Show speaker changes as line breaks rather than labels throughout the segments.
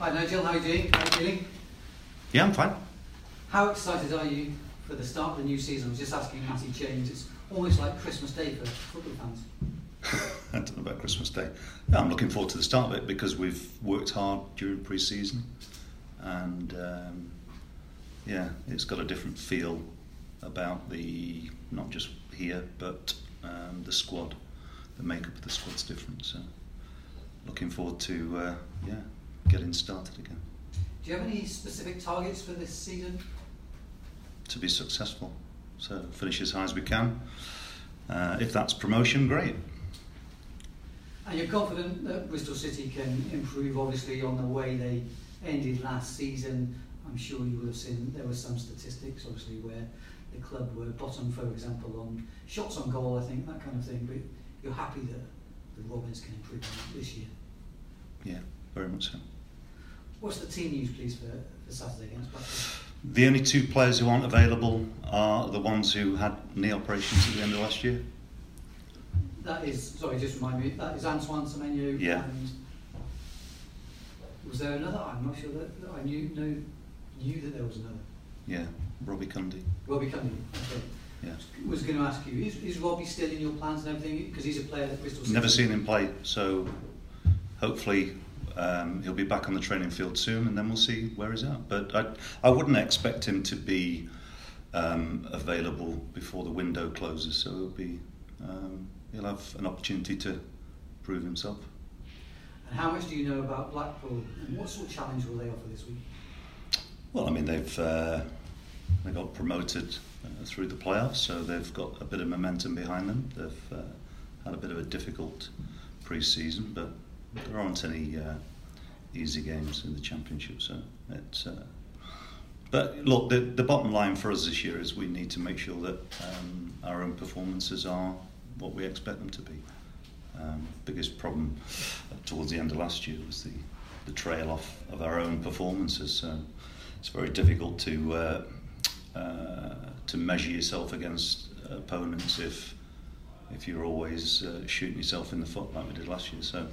Hi Nigel, how are you doing? How are you feeling?
Yeah, I'm fine.
How excited are you for the start of the new season? I was just asking Matty James. It's almost like Christmas Day for football fans.
I don't know about Christmas Day. No, I'm looking forward to the start of it because we've worked hard during pre-season, and um, yeah, it's got a different feel about the not just here but um, the squad. The makeup of the squad's different, so looking forward to uh, yeah getting started again.
Do you have any specific targets for this season?
To be successful, so finish as high as we can. Uh, if that's promotion, great.
And you're confident that Bristol City can improve, obviously, on the way they ended last season. I'm sure you will have seen there were some statistics, obviously, where the club were bottom, for example, on shots on goal, I think, that kind of thing. But you're happy that the Robins can improve this year.
Yeah, very much so.
What's the team news, please, for, for Saturday against Blackpool?
The only two players who aren't available are the ones who had knee operations at the end of last year.
That is, sorry, just remind me, that is Antoine Semenyo
Yeah.
and was there another? I'm not sure that, that I knew no, knew that there was another.
Yeah, Robbie Cundy.
Robbie Cundy, okay.
Yeah.
Was going to ask you, is, is Robbie still in your plans and everything? Because he's a player that Bristol City.
Never seen him play, so hopefully um, he'll be back on the training field soon, and then we'll see where he's at. But I, I wouldn't expect him to be um, available before the window closes, so he'll be um, he'll have an opportunity to prove himself.
And how much do you know about Blackpool? And what sort of challenge will they offer this week?
Well, I mean they've uh, they got promoted uh, through the playoffs, so they've got a bit of momentum behind them. They've uh, had a bit of a difficult pre-season, but there aren't any uh, easy games in the championship. So it's. Uh, but look, the, the bottom line for us this year is we need to make sure that um, our own performances are what we expect them to be. Um, biggest problem towards the end of last year was the, the trail off of our own performances. So it's very difficult to uh, uh, to measure yourself against opponents if if you're always uh, shooting yourself in the foot like we did last year. So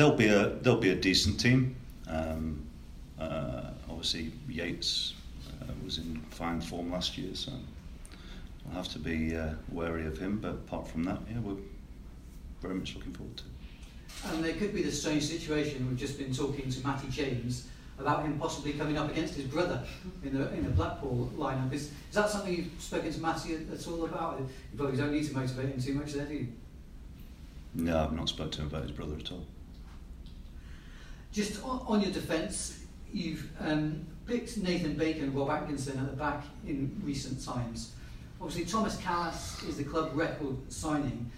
there'll be a there'll be a decent team. Um, uh, obviously, Yates uh, was in fine form last year, so we'll have to be uh, wary of him. But apart from that, yeah, we're very much looking forward to. it.
And there could be the strange situation. We've just been talking to Matty James about him possibly coming up against his brother in the in the Blackpool lineup. Is, is that something you've spoken to Matty at, at all about? You probably don't need to motivate him too much there, do you?
No, I've not spoken to him about his brother at all.
Just on, on your defence, you've um, picked Nathan Baker and Rob Atkinson at the back in recent times. Obviously, Tomas Kalas is the club record signing.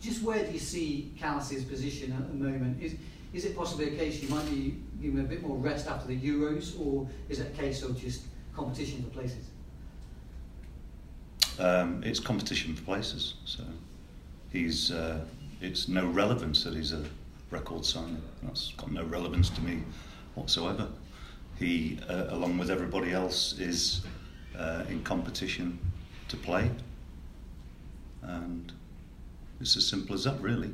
Just where do you see Kalas's position at the moment? Is is it possibly a case you might be giving a bit more rest after the Euros, or is it a case of just competition for places?
Um, it's competition for places, so he's uh, it's no relevance that he's a record signing. That's got no relevance to me whatsoever. He, uh, along with everybody else, is uh, in competition to play, and it's as simple as that, really.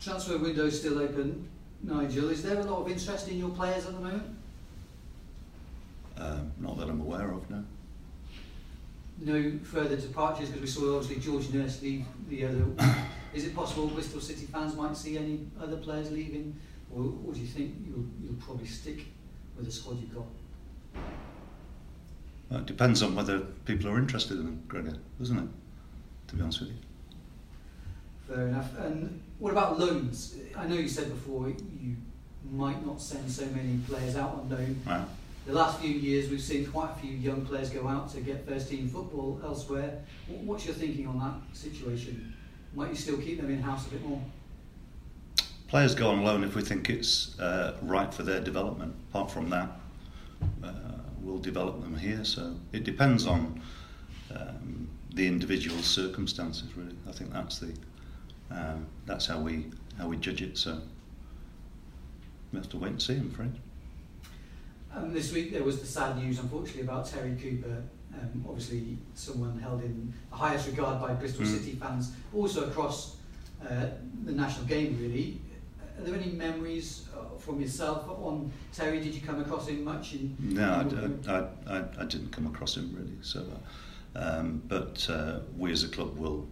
Transfer window still open, Nigel. Is there a lot of interest in your players at the moment?
Um, not that I'm aware of, no.
No further departures because we saw obviously George Nurse leave the other. Is it possible Bristol City fans might see any other players leaving, or, or do you think you'll, you'll probably stick with the squad you've got?
Well, it depends on whether people are interested in them, Gregor, doesn't it? To be honest with you.
Fair enough. And what about loans? I know you said before you might not send so many players out on loan.
Right.
The last few years, we've seen quite a few young players go out to get first team football elsewhere. What's your thinking on that situation? Might you still keep them in house a bit more?
Players go on loan if we think it's uh, right for their development. Apart from that, uh, we'll develop them here. So it depends on um, the individual circumstances. Really, I think that's the um, that's how we how we judge it. So we have to wait and see. I'm afraid.
Um, this week there was the sad news, unfortunately, about Terry Cooper. Um, obviously, someone held in the highest regard by Bristol
Mm.
City fans, also across uh, the national game. Really, are there any memories from yourself on Terry? Did you come across him much? In,
no, I, I, I, I, didn't come across him really. So, um, but uh, we as a club will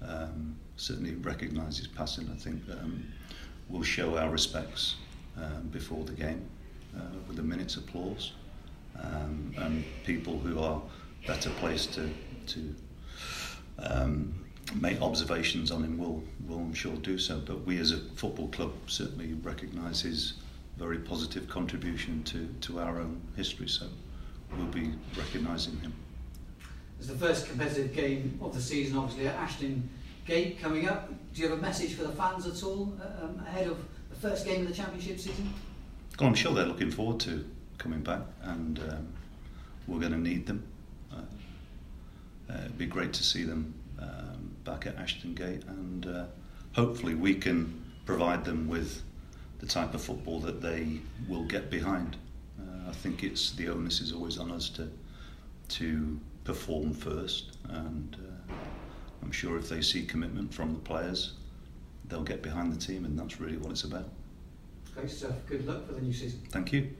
um, certainly recognise his passing. I think um, we'll show our respects um, before the game uh, with a minute's applause, um, people who are better placed to to um, make observations on him will will I'm sure do so. But we as a football club certainly recognise his very positive contribution to, to our own history. So we'll be recognising him.
It's the first competitive game of the season, obviously at Ashton Gate coming up. Do you have a message for the fans at all uh, um, ahead of the first game of the championship season?
Well, I'm sure they're looking forward to coming back, and um, we're going to need them. Uh, uh, it'd be great to see them um, back at Ashton Gate, and uh, hopefully we can provide them with the type of football that they will get behind. Uh, I think it's the onus is always on us to to perform first, and uh, I'm sure if they see commitment from the players, they'll get behind the team, and that's really what it's about.
Great stuff. Good luck for the new season.
Thank you.